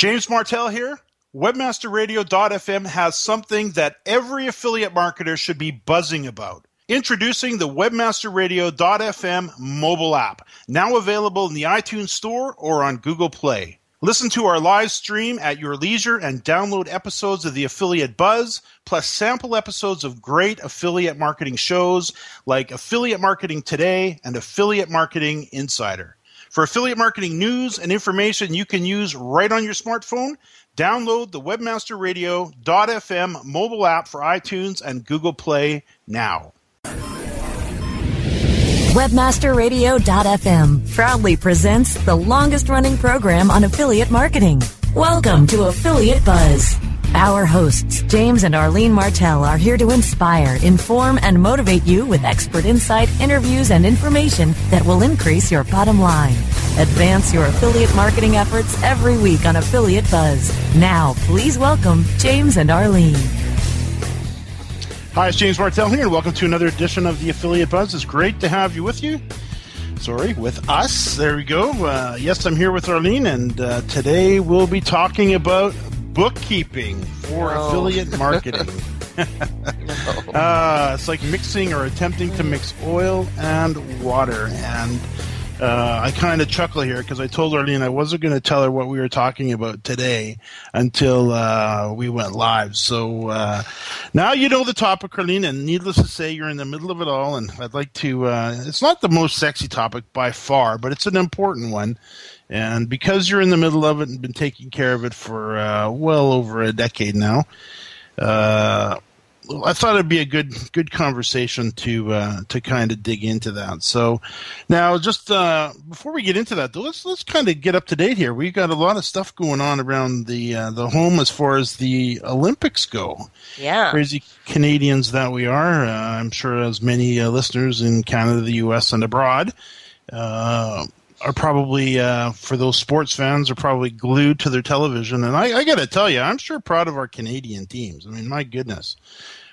James Martell here. Webmasterradio.fm has something that every affiliate marketer should be buzzing about. Introducing the Webmasterradio.fm mobile app, now available in the iTunes Store or on Google Play. Listen to our live stream at your leisure and download episodes of the Affiliate Buzz, plus sample episodes of great affiliate marketing shows like Affiliate Marketing Today and Affiliate Marketing Insider. For affiliate marketing news and information you can use right on your smartphone, download the webmasterradio.fm mobile app for iTunes and Google Play now. Webmasterradio.fm proudly presents the longest running program on affiliate marketing. Welcome to Affiliate Buzz. Our hosts, James and Arlene Martell, are here to inspire, inform, and motivate you with expert insight, interviews, and information that will increase your bottom line. Advance your affiliate marketing efforts every week on Affiliate Buzz. Now, please welcome James and Arlene. Hi, it's James Martell here, and welcome to another edition of the Affiliate Buzz. It's great to have you with you. Sorry, with us. There we go. Uh, yes, I'm here with Arlene, and uh, today we'll be talking about bookkeeping for No. affiliate marketing. uh, it's like mixing or attempting to mix oil and water. And uh, I kind of chuckle here because I told Arlene I wasn't going to tell her what we were talking about today until uh, we went live. So uh, now you know the topic, Arlene, and needless to say, you're in the middle of it all. And I'd like to, uh, it's not the most sexy topic by far, but it's an important one. And because you're in the middle of it and been taking care of it for uh, well over a decade now, uh, I thought it'd be a good good conversation to uh, to kind of dig into that. So now, just uh, before we get into that, though, let's let's kind of get up to date here. We've got a lot of stuff going on around the uh, the home as far as the Olympics go. Yeah. Crazy Canadians that we are. Uh, I'm sure as many uh, listeners in Canada, the U.S., and abroad uh, are probably uh, for those sports fans are probably glued to their television. And I, I got to tell you, I'm sure proud of our Canadian teams. I mean, my goodness,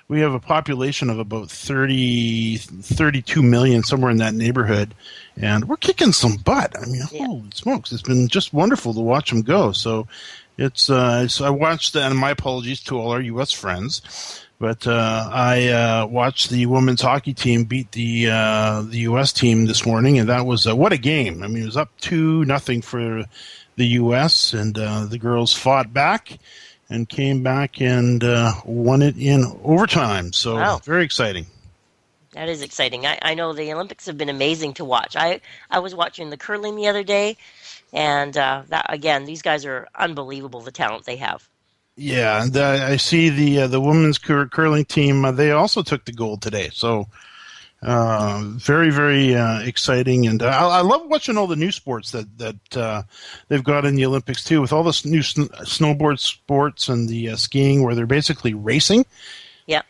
we have a population of about 30, 32 million, somewhere in that neighborhood, and we're kicking some butt. I mean, Yeah. holy smokes, it's been just wonderful to watch them go. So. It's uh, so I watched, and my apologies to all our U.S. friends, but uh, I uh, watched the women's hockey team beat the uh, the U.S. team this morning, and that was uh, what a game! I mean, it was up two nothing for the U.S. and uh, the girls fought back and came back and uh, won it in overtime. So Wow. very exciting. That is exciting. I, I know the Olympics have been amazing to watch. I, I was watching the curling the other day, and uh, that again, these guys are unbelievable. The talent they have. Yeah, uh, I see the uh, the women's cur- curling team. Uh, they also took the gold today. So uh, very very uh, exciting, and uh, I, I love watching all the new sports that that uh, they've got in the Olympics too, with all the new sn- snowboard sports and the uh, skiing, where they're basically racing. Yeah.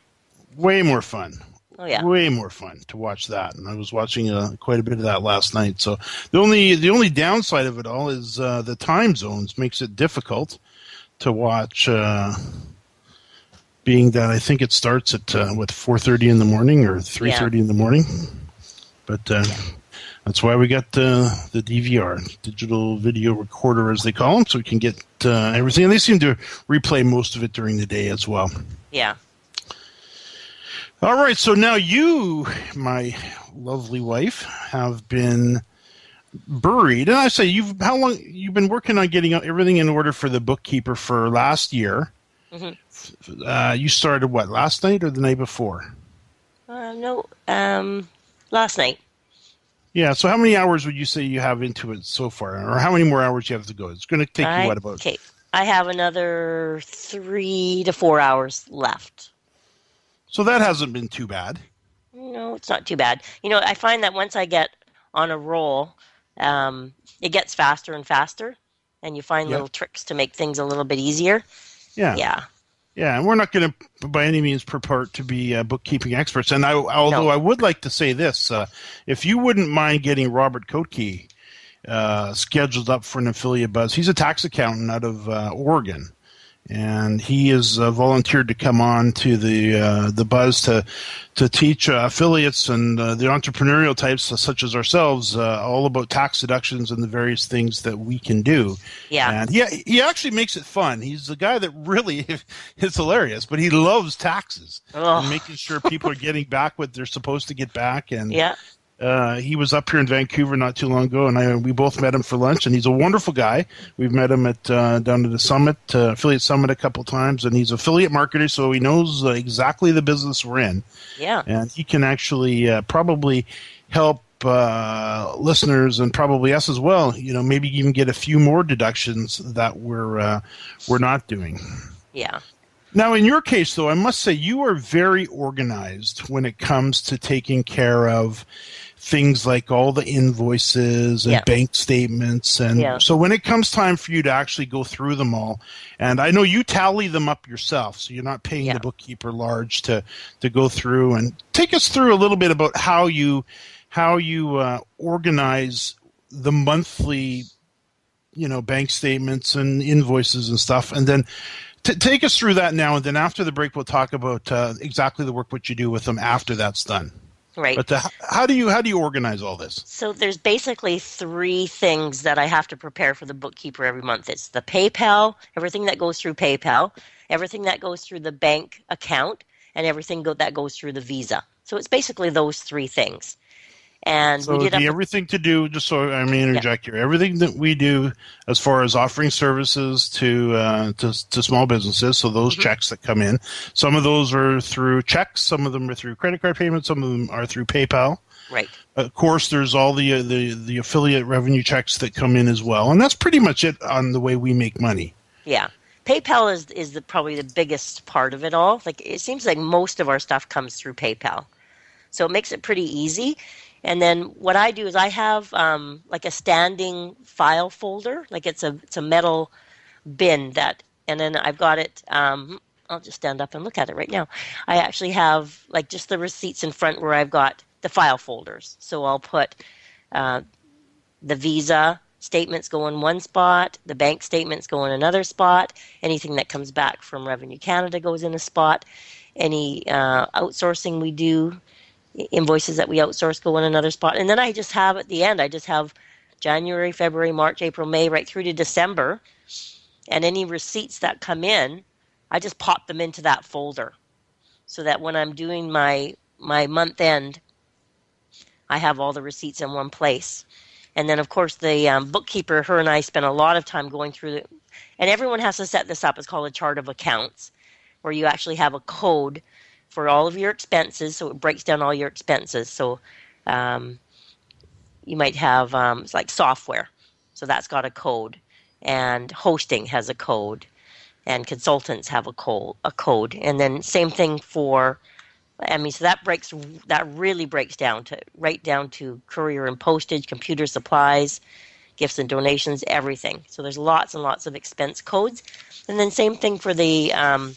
Way more fun. Oh yeah. Way more fun to watch that, and I was watching uh, quite a bit of that last night. So the only the only downside of it all is uh, the time zones makes it difficult to watch. Uh, being that I think it starts at uh, what four thirty in the morning or three thirty in the morning, but uh, that's why we got uh, the DVR, digital video recorder, as they call them, so we can get uh, everything. And they seem to replay most of it during the day as well. Yeah. All right, so now you, my lovely wife, have been buried, and I say you've how long you've been working on getting everything in order for the bookkeeper for last year. Mhm. Uh, you started what last night or the night before? Uh, no. Um, last night. Yeah. So how many hours would you say you have into it so far, or how many more hours you have to go? It's going to take I, you what about? Okay. I have another three to four hours left. So that hasn't been too bad. No, it's not too bad. You know, I find that once I get on a roll, um, it gets faster and faster, and you find Yeah. little tricks to make things a little bit easier. Yeah. Yeah. Yeah, and we're not going to, by any means, purport to be uh, bookkeeping experts. And I, although No. I would like to say this, uh, if you wouldn't mind getting Robert Kotke uh, scheduled up for an affiliate buzz, he's a tax accountant out of uh, Oregon, and he has uh, volunteered to come on to the uh, the buzz to to teach uh, affiliates and uh, the entrepreneurial types such as ourselves uh, all about tax deductions and the various things that we can do. Yeah, and he he actually makes it fun. He's a guy that really is hilarious, but he loves taxes and making sure people are getting back what they're supposed to get back. And yeah, uh, he was up here in Vancouver not too long ago, and I, we both met him for lunch. And he's a wonderful guy. We've met him at uh, down at the summit, uh, affiliate summit, a couple times, and he's affiliate marketer, so he knows uh, exactly the business we're in. Yeah, and he can actually uh, probably help uh, listeners and probably us as well. You know, maybe even get a few more deductions that we're we're not doing. Yeah. Now, in your case, though, I must say you are very organized when it comes to taking care of things like all the invoices and yeah. bank statements and yeah. so when it comes time for you to actually go through them all and i know you tally them up yourself so you're not paying yeah. the bookkeeper large to to go through and take us through a little bit about how you how you uh, organize the monthly you know bank statements and invoices and stuff and then T- take us through that now, and then after the break, we'll talk about uh, exactly the work what you do with them after that's done. Right. But the, how do you how do you organize all this? So there's basically three things that I have to prepare for the bookkeeper every month. It's the PayPal, everything that goes through PayPal, everything that goes through the bank account, and everything go- that goes through the Visa. So it's basically those three things. And so we did everything to do. Just so I may interject yeah. here, everything that we do as far as offering services to uh, to, to small businesses. So those mm-hmm. checks that come in, some of those are through checks, some of them are through credit card payments, some of them are through PayPal. Right. Of course, there's all the uh, the the affiliate revenue checks that come in as well, and that's pretty much it on the way we make money. Yeah. PayPal is is the, probably the biggest part of it all. Like it seems like most of our stuff comes through PayPal, so it makes it pretty easy. And then what I do is I have um, like a standing file folder, like it's a it's a metal bin that, and then I've got it. Um, I'll just stand up and look at it right now. I actually have like just the receipts in front where I've got the file folders. So I'll put uh, the Visa statements go in one spot, the bank statements go in another spot. Anything that comes back from Revenue Canada goes in a spot. Any uh, outsourcing we do invoices that we outsource go in another spot. And then I just have at the end, I just have January, February, March, April, May, right through to December. And any receipts that come in, I just pop them into that folder so that when I'm doing my my month end, I have all the receipts in one place. And then, of course, the um, bookkeeper, her and I spend a lot of time going through and everyone has to set this up. It's called a chart of accounts, where you actually have a code for all of your expenses. So it breaks down all your expenses. So um, you might have um, it's like software, so that's got a code, and hosting has a code, and consultants have a code. A code, and then same thing for. I mean, so that breaks that really breaks down to right down to courier and postage, computer supplies, gifts and donations, everything. So there's lots and lots of expense codes, and then same thing for the um,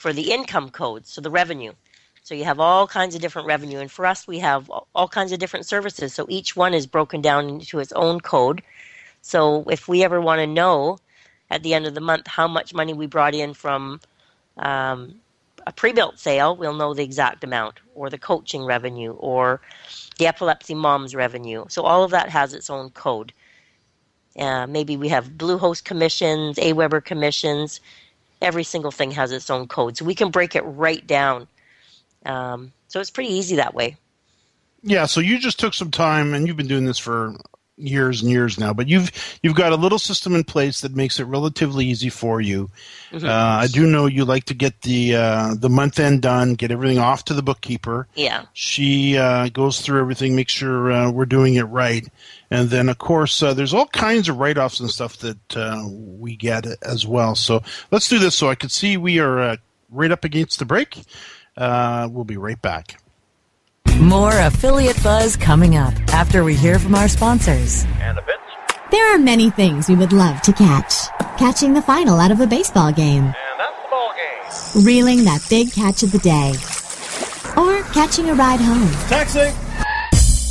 for the income codes, so the revenue. So you have all kinds of different revenue, and for us, we have all kinds of different services. So each one is broken down into its own code. So if we ever want to know at the end of the month how much money we brought in from um, a pre-built sale, we'll know the exact amount, or the coaching revenue, or the epilepsy moms revenue. So all of that has its own code. Uh, maybe we have Bluehost commissions, AWeber commissions every single thing has its own code. So we can break it right down. Um, so it's pretty easy that way. Yeah. So you just took some time, and you've been doing this for years and years now, but you've you've got a little system in place that makes it relatively easy for you. Mm-hmm. Uh, I do know you like to get the uh, the month end done, get everything off to the bookkeeper. Yeah, she uh, goes through everything, makes sure uh, we're doing it right, and then of course uh, there's all kinds of write offs and stuff that uh, we get as well. So let's do this. So I can see we are right up against the break. we'll be right back. More affiliate buzz coming up after we hear from our sponsors. And a bit. There are many things we would love to catch. Catching the final out of a baseball game. And that's the ball game. Reeling that big catch of the day. Or catching a ride home. Taxi.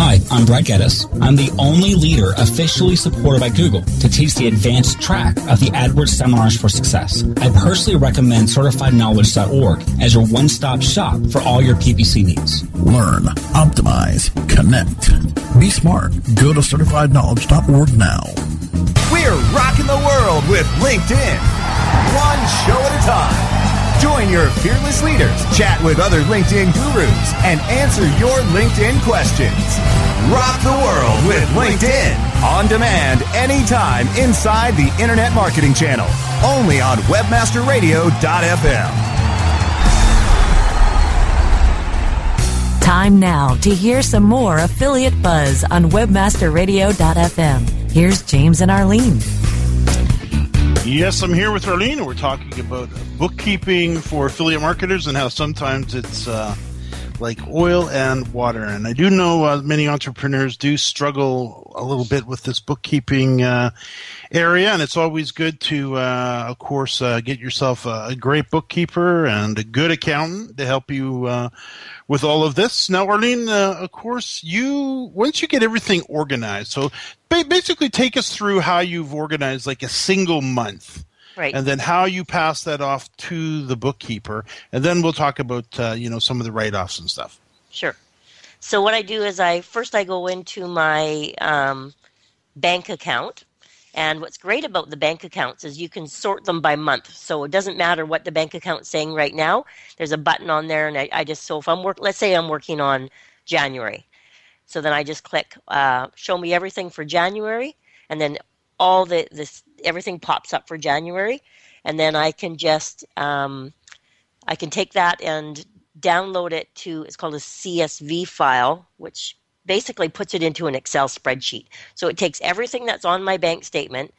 Hi, I'm Brad Geddes. I'm the only leader officially supported by Google to teach the advanced track of the AdWords Seminars for Success. I personally recommend CertifiedKnowledge.org as your one-stop shop for all your PPC needs. Learn, optimize, connect. Be smart. Go to CertifiedKnowledge.org now. We're rocking the world with LinkedIn. One show at a time. Join your fearless leaders, chat with other LinkedIn gurus, and answer your LinkedIn questions. Rock the world with LinkedIn. On demand, anytime inside the Internet Marketing Channel. Only on WebmasterRadio.fm. Time now to hear some more affiliate buzz on WebmasterRadio.fm. Here's James and Arlene. Yes, I'm here with Arlene, we're talking about bookkeeping for affiliate marketers and how sometimes it's uh, like oil and water. And I do know uh, many entrepreneurs do struggle a little bit with this bookkeeping uh, area, and it's always good to, uh, of course, uh, get yourself a, great bookkeeper and a good accountant to help you uh, with all of this. Now, Arlene, uh, of course, you once you get everything organized, so basically take us through how you've organized like a single month. Right. And then how you pass that off to the bookkeeper, and then we'll talk about uh, you know some of the write-offs and stuff. Sure. So what I do is I first I go into my um, bank account, and what's great about the bank accounts is you can sort them by month. So it doesn't matter what the bank account's saying right now. There's a button on there, and I, I just so if I'm work, let's say I'm working on January, so then I just click uh, show me everything for January, and then all the this everything pops up for January, and then I can just um, I can take that and download it to it's called a CSV file, which basically puts it into an Excel spreadsheet. So it takes everything that's on my bank statement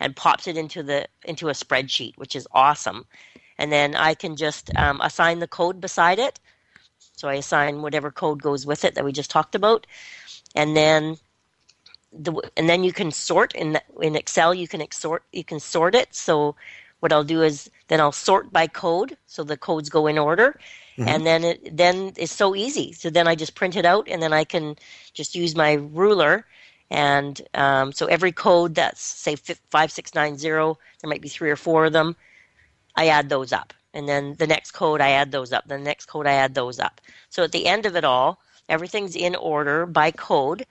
and pops it into the into a spreadsheet, which is awesome. And then I can just um, assign the code beside it. So I assign whatever code goes with it that we just talked about, and then the and then you can sort in in Excel. You can sort you can sort it. So what I'll do is then I'll sort by code, so the codes go in order, mm-hmm. and then it then it's so easy. So then I just print it out, and then I can just use my ruler. And um, so every code that's say five six nine zero, there might be three or four of them. I add those up and then the next code I add those up. The next code I add those up. So at the end of it all, everything's in order by code.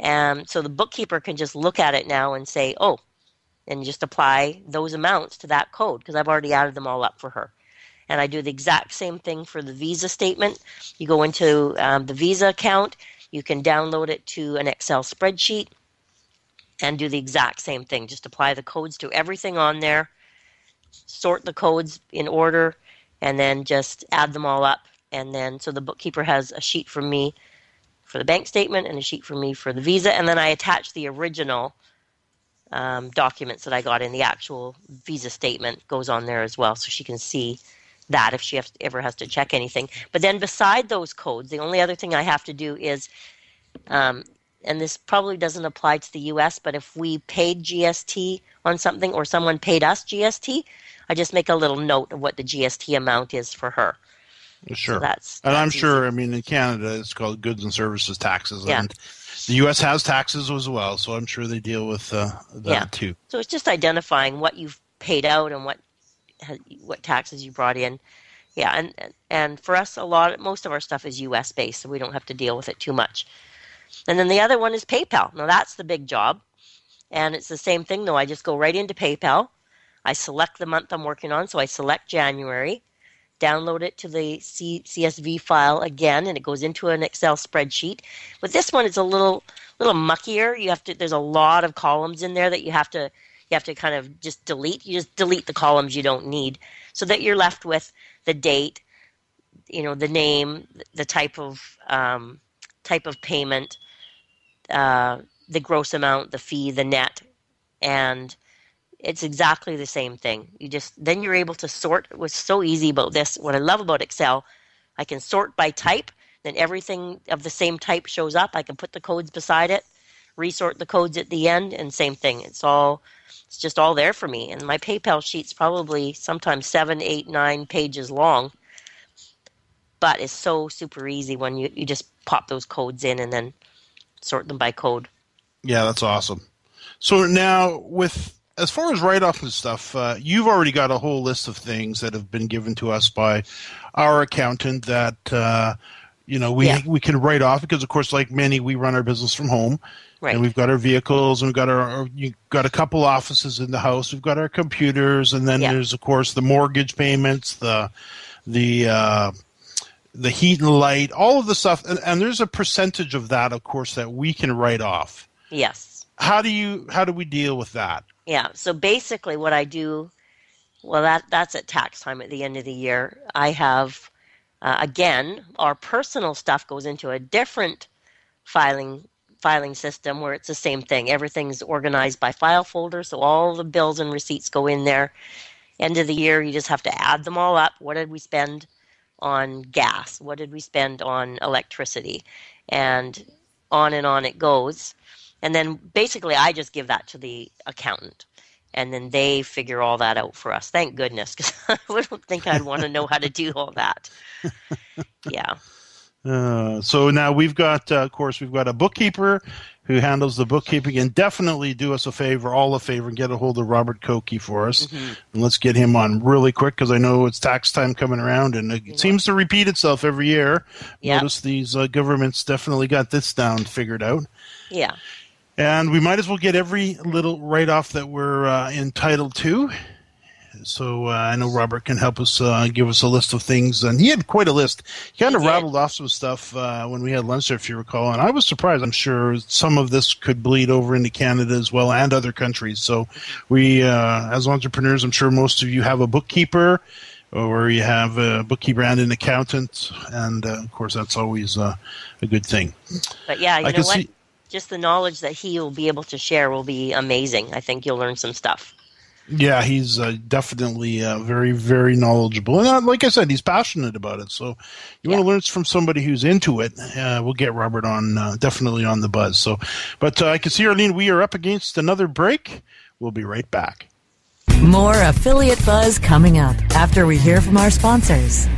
And so the bookkeeper can just look at it now and say, oh, and just apply those amounts to that code because I've already added them all up for her. And I do the exact same thing for the Visa statement. You go into um, the Visa account, you can download it to an Excel spreadsheet and do the exact same thing. Just apply the codes to everything on there sort the codes in order, and then just add them all up. And then, so the bookkeeper has a sheet for me for the bank statement and a sheet for me for the visa. And then I attach the original um, documents that I got in the actual visa statement goes on there as well, so she can see that if she ever has to check anything. But then beside those codes, the only other thing I have to do is um, and this probably doesn't apply to the US, but if we paid GST on something or someone paid us GST, I just make a little note of what the GST amount is for her. Sure. So that's, and I'm sure, I mean, in Canada, it's called goods and services taxes. Yeah. And the U.S. has taxes as well, so I'm sure they deal with uh, that Yeah. too. So it's just identifying what you've paid out and what what taxes you brought in. Yeah, and and for us, a lot, most of our stuff is U.S. based, so we don't have to deal with it too much. And then the other one is PayPal. Now that's the big job, and it's the same thing though. I just go right into PayPal. I select the month I'm working on, so I select January, download it to the C- CSV file again, and it goes into an Excel spreadsheet. But this one is a little little muckier. You have to. There's a lot of columns in there that you have to you have to kind of just delete. You just delete the columns you don't need, so that you're left with the date, you know, the name, the type of um, type of payment, uh, the gross amount, the fee, the net, and it's exactly the same thing. You just then you're able to sort. It was so easy about this. What I love about Excel, I can sort by type. Then everything of the same type shows up. I can put the codes beside it, resort the codes at the end, and same thing. It's all it's just all there for me. And my PayPal sheet's probably sometimes seven, eight, nine pages long. But it's so super easy when you, you just pop those codes in and then sort them by code. Yeah, that's awesome. So now, with as far as write off and stuff, uh, you've already got a whole list of things that have been given to us by our accountant that uh, you know we Yeah. we can write off because, of course, like many, we run our business from home. Right. And we've got our vehicles, and we've got our, our you got a couple offices in the house. We've got our computers, and then Yeah. there's of course the mortgage payments, the the uh, the heat and light, all of the stuff, and, and there's a percentage of that, of course, that we can write off. Yes. How do you how do we deal with that? Yeah. So basically, what I do, well, that that's at tax time at the end of the year. I have, uh, again, our personal stuff goes into a different filing filing system where it's the same thing. Everything's organized by file folder, so all the bills and receipts go in there. End of the year, you just have to add them all up. What did we spend on gas? What did we spend on electricity? And on and on it goes. And then basically, I just give that to the accountant. And then they figure all that out for us. Thank goodness, because I don't think I'd want to know how to do all that. Yeah. Uh, so now we've got, uh, of course, we've got a bookkeeper who handles the bookkeeping, and definitely do us a favor, all a favor, and get a hold of Robert Koki for us, Mm-hmm. and let's get him on really quick because I know it's tax time coming around, and it seems to repeat itself every year. Yep. Notice these uh, governments definitely got this down figured out. Yeah. And we might as well get every little write off that we're uh, entitled to. So uh, I know Robert can help us uh, give us a list of things. And he had quite a list. He kind of rattled off some stuff uh, when we had lunch there, if you recall. And I was surprised. I'm sure some of this could bleed over into Canada as well and other countries. So we, uh, as entrepreneurs, I'm sure most of you have a bookkeeper or you have a bookkeeper and an accountant. And uh, of course, that's always uh, a good thing. But yeah, you I know can what? see- Just the knowledge that he will be able to share will be amazing. I think you'll learn some stuff. Yeah, he's uh, definitely uh, very, very knowledgeable, and uh, like I said, he's passionate about it. So, you want to learn from somebody who's into it. Uh, we'll get Robert on, uh, definitely on the buzz. So, but uh, I can see Arlene, we are up against another break. We'll be right back. More affiliate buzz coming up after we hear from our sponsors.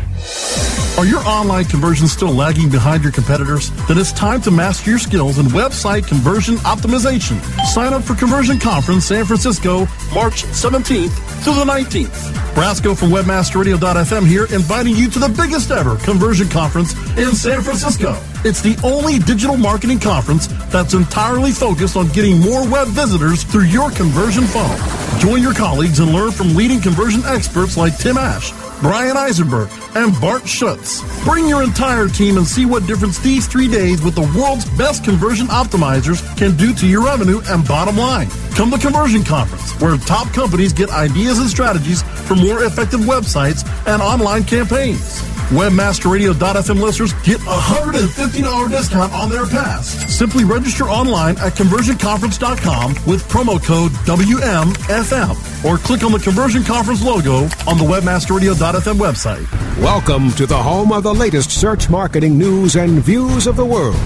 Are your online conversions still lagging behind your competitors? Then it's time to master your skills in website conversion optimization. Sign up for Conversion Conference San Francisco, March 17th through the 19th. Brasco from WebmasterRadio.fm here, inviting you to the biggest ever conversion conference in San Francisco. It's the only digital marketing conference that's entirely focused on getting more web visitors through your conversion funnel. Join your colleagues and learn from leading conversion experts like Tim Ash, Bryan Eisenberg, and Bart Schutz. Bring your entire team and see what difference these three days with the world's best conversion optimizers can do to your revenue and bottom line. Come to Conversion Conference, where top companies get ideas and strategies for more effective websites and online campaigns. WebmasterRadio.fm listeners get a $150 discount on their pass. Simply register online at conversionconference.com with promo code WMFM or click on the Conversion Conference logo on the WebmasterRadio.fm website. Welcome to the home of the latest search marketing news and views of the world.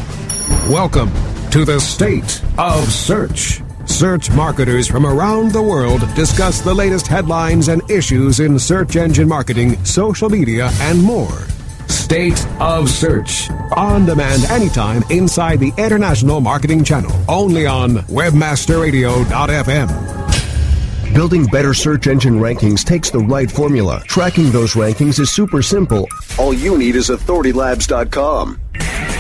Welcome to the state of search. Search marketers from around the world discuss the latest headlines and issues in search engine marketing, social media, and more. State of Search. On demand anytime inside the International Marketing Channel. Only on WebmasterRadio.fm. Building better search engine rankings takes the right formula. Tracking those rankings is super simple. All you need is authoritylabs.com.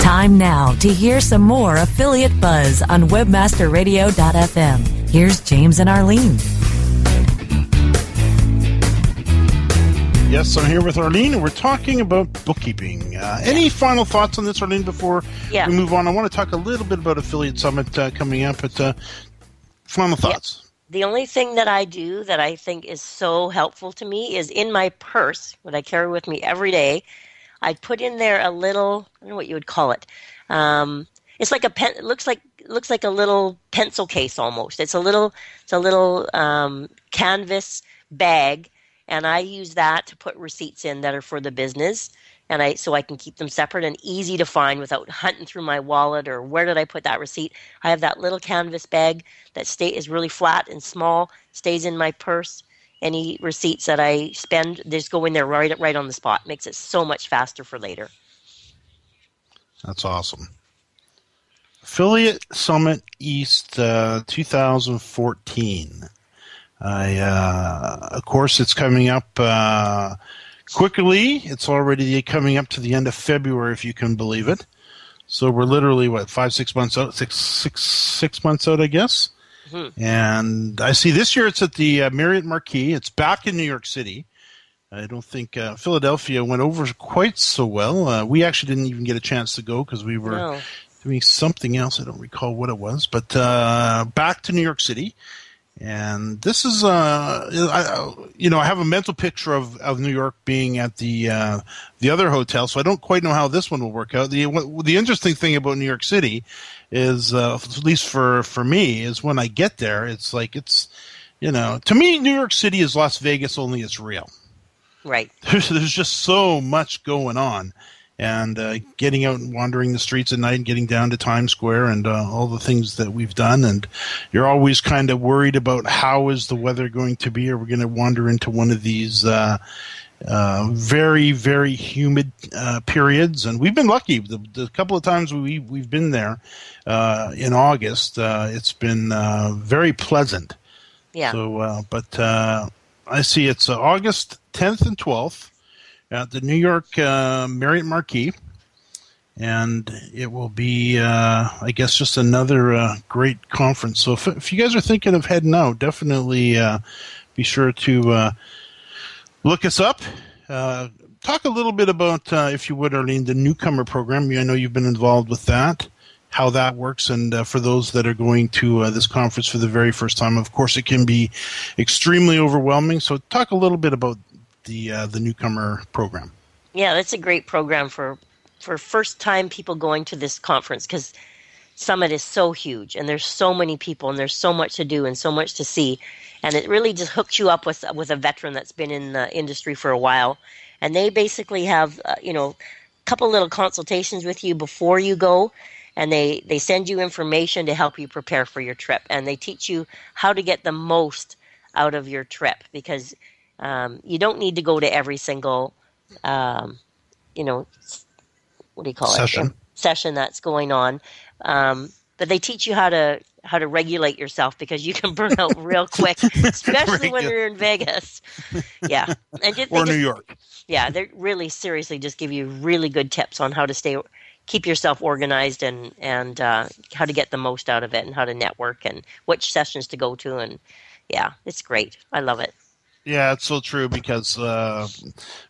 Time now to hear some more affiliate buzz on webmasterradio.fm. Here's James and Arlene. Yes, I'm here with Arlene, and we're talking about bookkeeping. Uh, any final thoughts on this, Arlene, before Yeah. we move on? I want to talk a little bit about Affiliate Summit uh, coming up, but uh, final thoughts. The only thing that I do that I think is so helpful to me is in my purse, what I carry with me every day. I put in there a little, I don't know what you would call it. Um, it's like a pen. It looks like looks like a little pencil case almost. It's a little, it's a little um, canvas bag, and I use that to put receipts in that are for the business, and I so I can keep them separate and easy to find without hunting through my wallet or where did I put that receipt. I have that little canvas bag that stay is really flat and small, stays in my purse. Any receipts that I spend, just go in there right right on the spot. Makes it so much faster for later. That's awesome. Affiliate Summit East uh, 2014. I, uh, of course, it's coming up uh, quickly. It's already coming up to the end of February, if you can believe it. So we're literally what five, six months out, six, six, six months out, I guess. And I see this year it's at the uh, Marriott Marquis. It's back in New York City. I don't think uh, Philadelphia went over quite so well. Uh, we actually didn't even get a chance to go because we were No. doing something else. I don't recall what it was, but uh, back to New York City. And this is, uh, I, you know, I have a mental picture of, of New York being at the uh, the other hotel, so I don't quite know how this one will work out. The the interesting thing about New York City is, uh, at least for for me, is when I get there, it's like it's, you know, to me, New York City is Las Vegas, only it's real Right. there's, there's just so much going on and uh, getting out and wandering the streets at night and getting down to times square and uh, all the things that we've done and you're always kind of worried about how is the weather going to be are we're going to wander into one of these uh, very very humid uh, periods and we've been lucky the, the couple of times we we've been there uh, in August uh, it's been uh, very pleasant Yeah. so, uh, but uh, I see it's uh, August 10th and 12th at the New York uh, Marriott Marquis, and it will be, uh, I guess, just another uh, great conference. So, if, if you guys are thinking of heading out, definitely uh, be sure to uh, look us up. Uh, talk a little bit about, uh, if you would, Arlene, the newcomer program. I know you've been involved with that how that works and uh, for those that are going to uh, this conference for the very first time of course it can be extremely overwhelming so talk a little bit about the uh, the newcomer program Yeah, that's a great program for for first time people going to this conference because Summit is so huge and there's so many people and there's so much to do and so much to see, and it really just hooks you up with with a veteran that's been in the industry for a while, and they basically have uh, you know a couple little consultations with you before you go. And they, they send you information to help you prepare for your trip, and they teach you how to get the most out of your trip because um, you don't need to go to every single um, you know, what do you call Session. it? Session that's going on. Um, but they teach you how to how to regulate yourself because you can burn out real quick, especially when you're in Vegas. Yeah, and just, or New just, York. Yeah, they really seriously just give you really good tips on how to stay, keep yourself organized, and and uh, how to get the most out of it, and how to network, and which sessions to go to, and yeah, it's great. I love it. Yeah, it's so true because uh,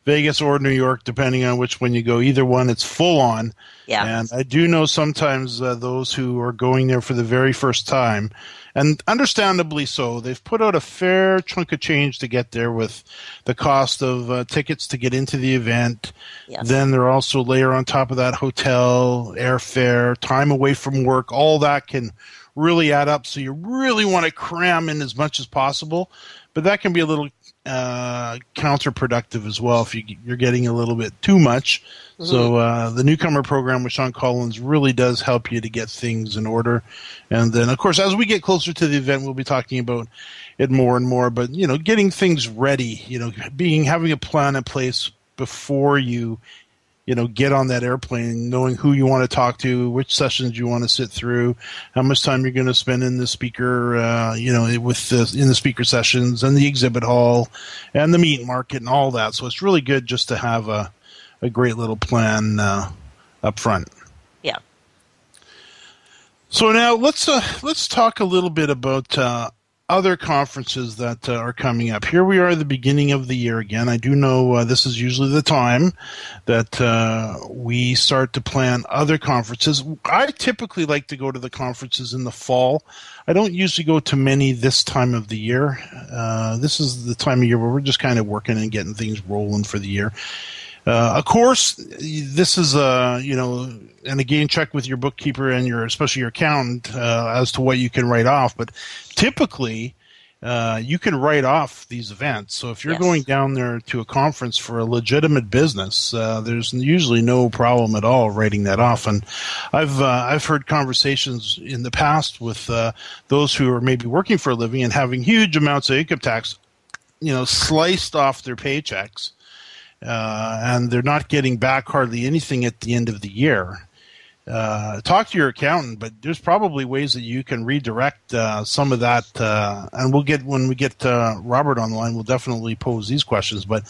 Vegas or New York, depending on which one you go, either one, it's full on. Yeah. And I do know sometimes uh, those who are going there for the very first time, and understandably so, they've put out a fair chunk of change to get there with the cost of uh, tickets to get into the event. Yes. Then they're also layer on top of that hotel, airfare, time away from work, all that can really add up. So you really want to cram in as much as possible but that can be a little uh, counterproductive as well if you, are getting a little bit too much. Mm-hmm. So uh, the newcomer program with Shawn Collins really does help you to get things in order. And then, of course, as we get closer to the event, we'll be talking about it more and more. But you know, getting things ready, you know, being having a plan in place before you you know, get on that airplane knowing who you want to talk to, which sessions you want to sit through, how much time you're going to spend in the speaker, uh, you know, with the, in the speaker sessions and the exhibit hall and the meet market and all that. So it's really good just to have a, a great little plan uh, up front. Yeah. So now let's uh, let's talk a little bit about uh, other conferences that uh, are coming up. Here we are at the beginning of the year again. I do know uh, this is usually the time that uh, we start to plan other conferences. I typically like to go to the conferences in the fall. I don't usually go to many this time of the year. Uh, this is the time of year where we're just kind of working and getting things rolling for the year. Uh, of course, this is a you know, and again, check with your bookkeeper and your especially your accountant uh, as to what you can write off. But typically, uh, you can write off these events. So if you're yes. going down there to a conference for a legitimate business, uh, there's usually no problem at all writing that off. And I've uh, I've heard conversations in the past with uh, those who are maybe working for a living and having huge amounts of income tax, you know, sliced off their paychecks uh, and they're not getting back hardly anything at the end of the year. Uh, talk to your accountant, but there's probably ways that you can redirect uh, some of that. Uh, and we'll get when we get uh, Robert on the line, we'll definitely pose these questions. But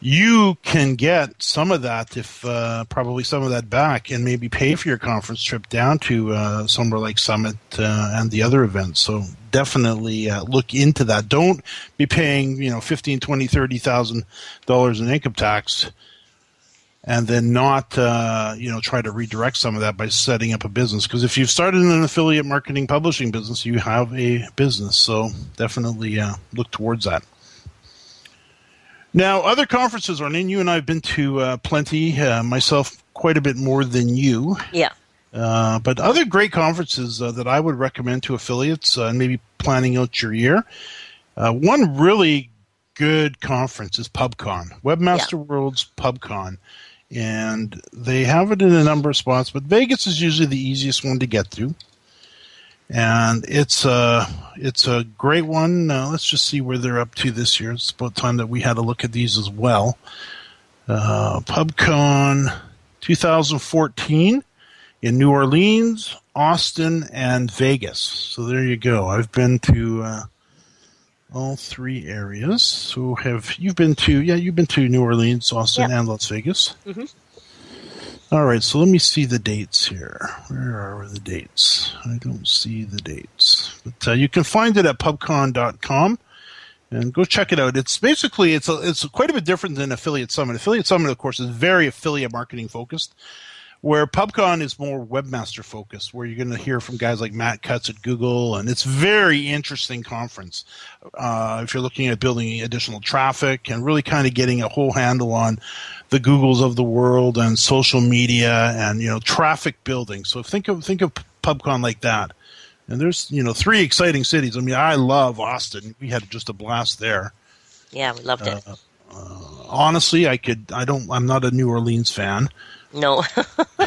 you can get some of that if uh, probably some of that back and maybe pay for your conference trip down to uh, somewhere like summit uh, and the other events. So definitely uh, look into that. Don't be paying you know 15 20 30 thousand dollars in income tax and then not uh, you know try to redirect some of that by setting up a business. Because if you've started an affiliate marketing publishing business you have a business. So definitely uh, look towards that now, other conferences, Arlene, you and I have been to uh, plenty, uh, myself quite a bit more than you. Yeah. Uh, but other great conferences uh, that I would recommend to affiliates uh, and maybe planning out your year. Uh, one really good conference is PubCon, Webmaster yeah. World's PubCon. And they have it in a number of spots, but Vegas is usually the easiest one to get to and it's a it's a great one. Uh, let's just see where they're up to this year. It's about time that we had a look at these as well. Uh, PubCon 2014 in New Orleans, Austin, and Vegas. So there you go. I've been to uh, all three areas. So have you've been to? Yeah, you've been to New Orleans, Austin, and Las Vegas. Mm-hmm. All right, so let me see the dates here. Where are the dates? I don't see the dates, but uh, you can find it at pubcon.com and go check it out. It's basically it's a, it's quite a bit different than Affiliate Summit. Affiliate Summit, of course, is very affiliate marketing focused where PubCon is more webmaster focused, where you're going to hear from guys like Matt Cutts at Google, and it's very interesting conference. Uh, if you're looking at building additional traffic and really kind of getting a whole handle on the Googles of the world and social media and you know traffic building. So think of think of PubCon like that. And there's you know three exciting cities. I mean, I love Austin. We had just a blast there. Yeah, we loved it. Uh, uh, honestly, I could. I don't. I'm not a New Orleans fan. No,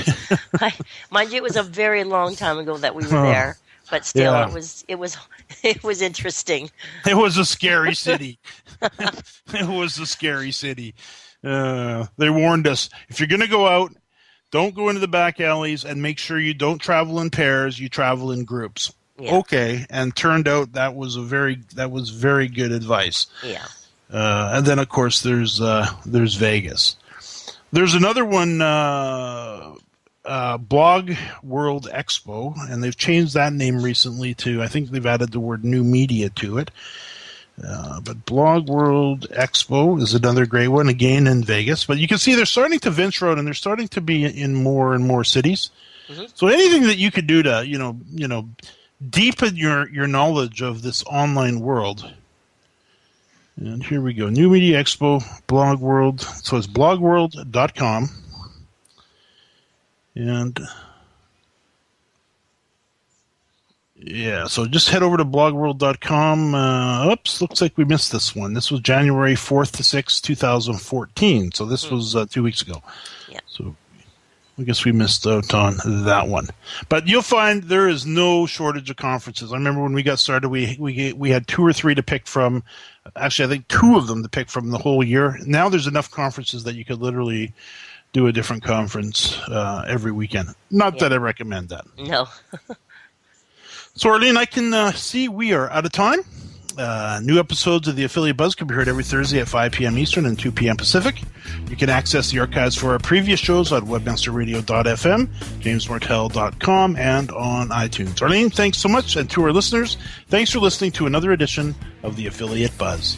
I, mind you, it was a very long time ago that we were oh, there, but still, yeah. it was it was it was interesting. It was a scary city. it was a scary city. Uh, they warned us if you're going to go out, don't go into the back alleys, and make sure you don't travel in pairs. You travel in groups. okay, and turned out that was a very that was very good advice. Yeah. Uh, and then of course there's uh, there's Vegas. There's another one, uh, uh, Blog World Expo, and they've changed that name recently to I think they've added the word new media to it. Uh, but Blog World Expo is another great one, again in Vegas. But you can see they're starting to venture out, and they're starting to be in more and more cities. So anything that you could do to, you know, you know, deepen your your knowledge of this online world. And here we go, New Media Expo, Blog World. So it's blogworld.com. And Yeah, so just head over to blogworld.com. Uh, oops, looks like we missed this one. This was January 4th to 6th, 2014. So this was uh, two weeks ago. Yeah. So I guess we missed out on that one. But you'll find there is no shortage of conferences. I remember when we got started, we, we, we had two or three to pick from. Actually, I think two of them to pick from the whole year. Now there's enough conferences that you could literally do a different conference uh, every weekend. Not that I recommend that. No. So, Arlene, I can uh, see we are out of time. Uh, new episodes of the Affiliate Buzz can be heard every Thursday at 5 p.m. Eastern and 2 p.m. Pacific. You can access the archives for our previous shows at webmasterradio.fm, jamesmartell.com, and on iTunes. Arlene, thanks so much. And to our listeners, thanks for listening to another edition of the Affiliate Buzz.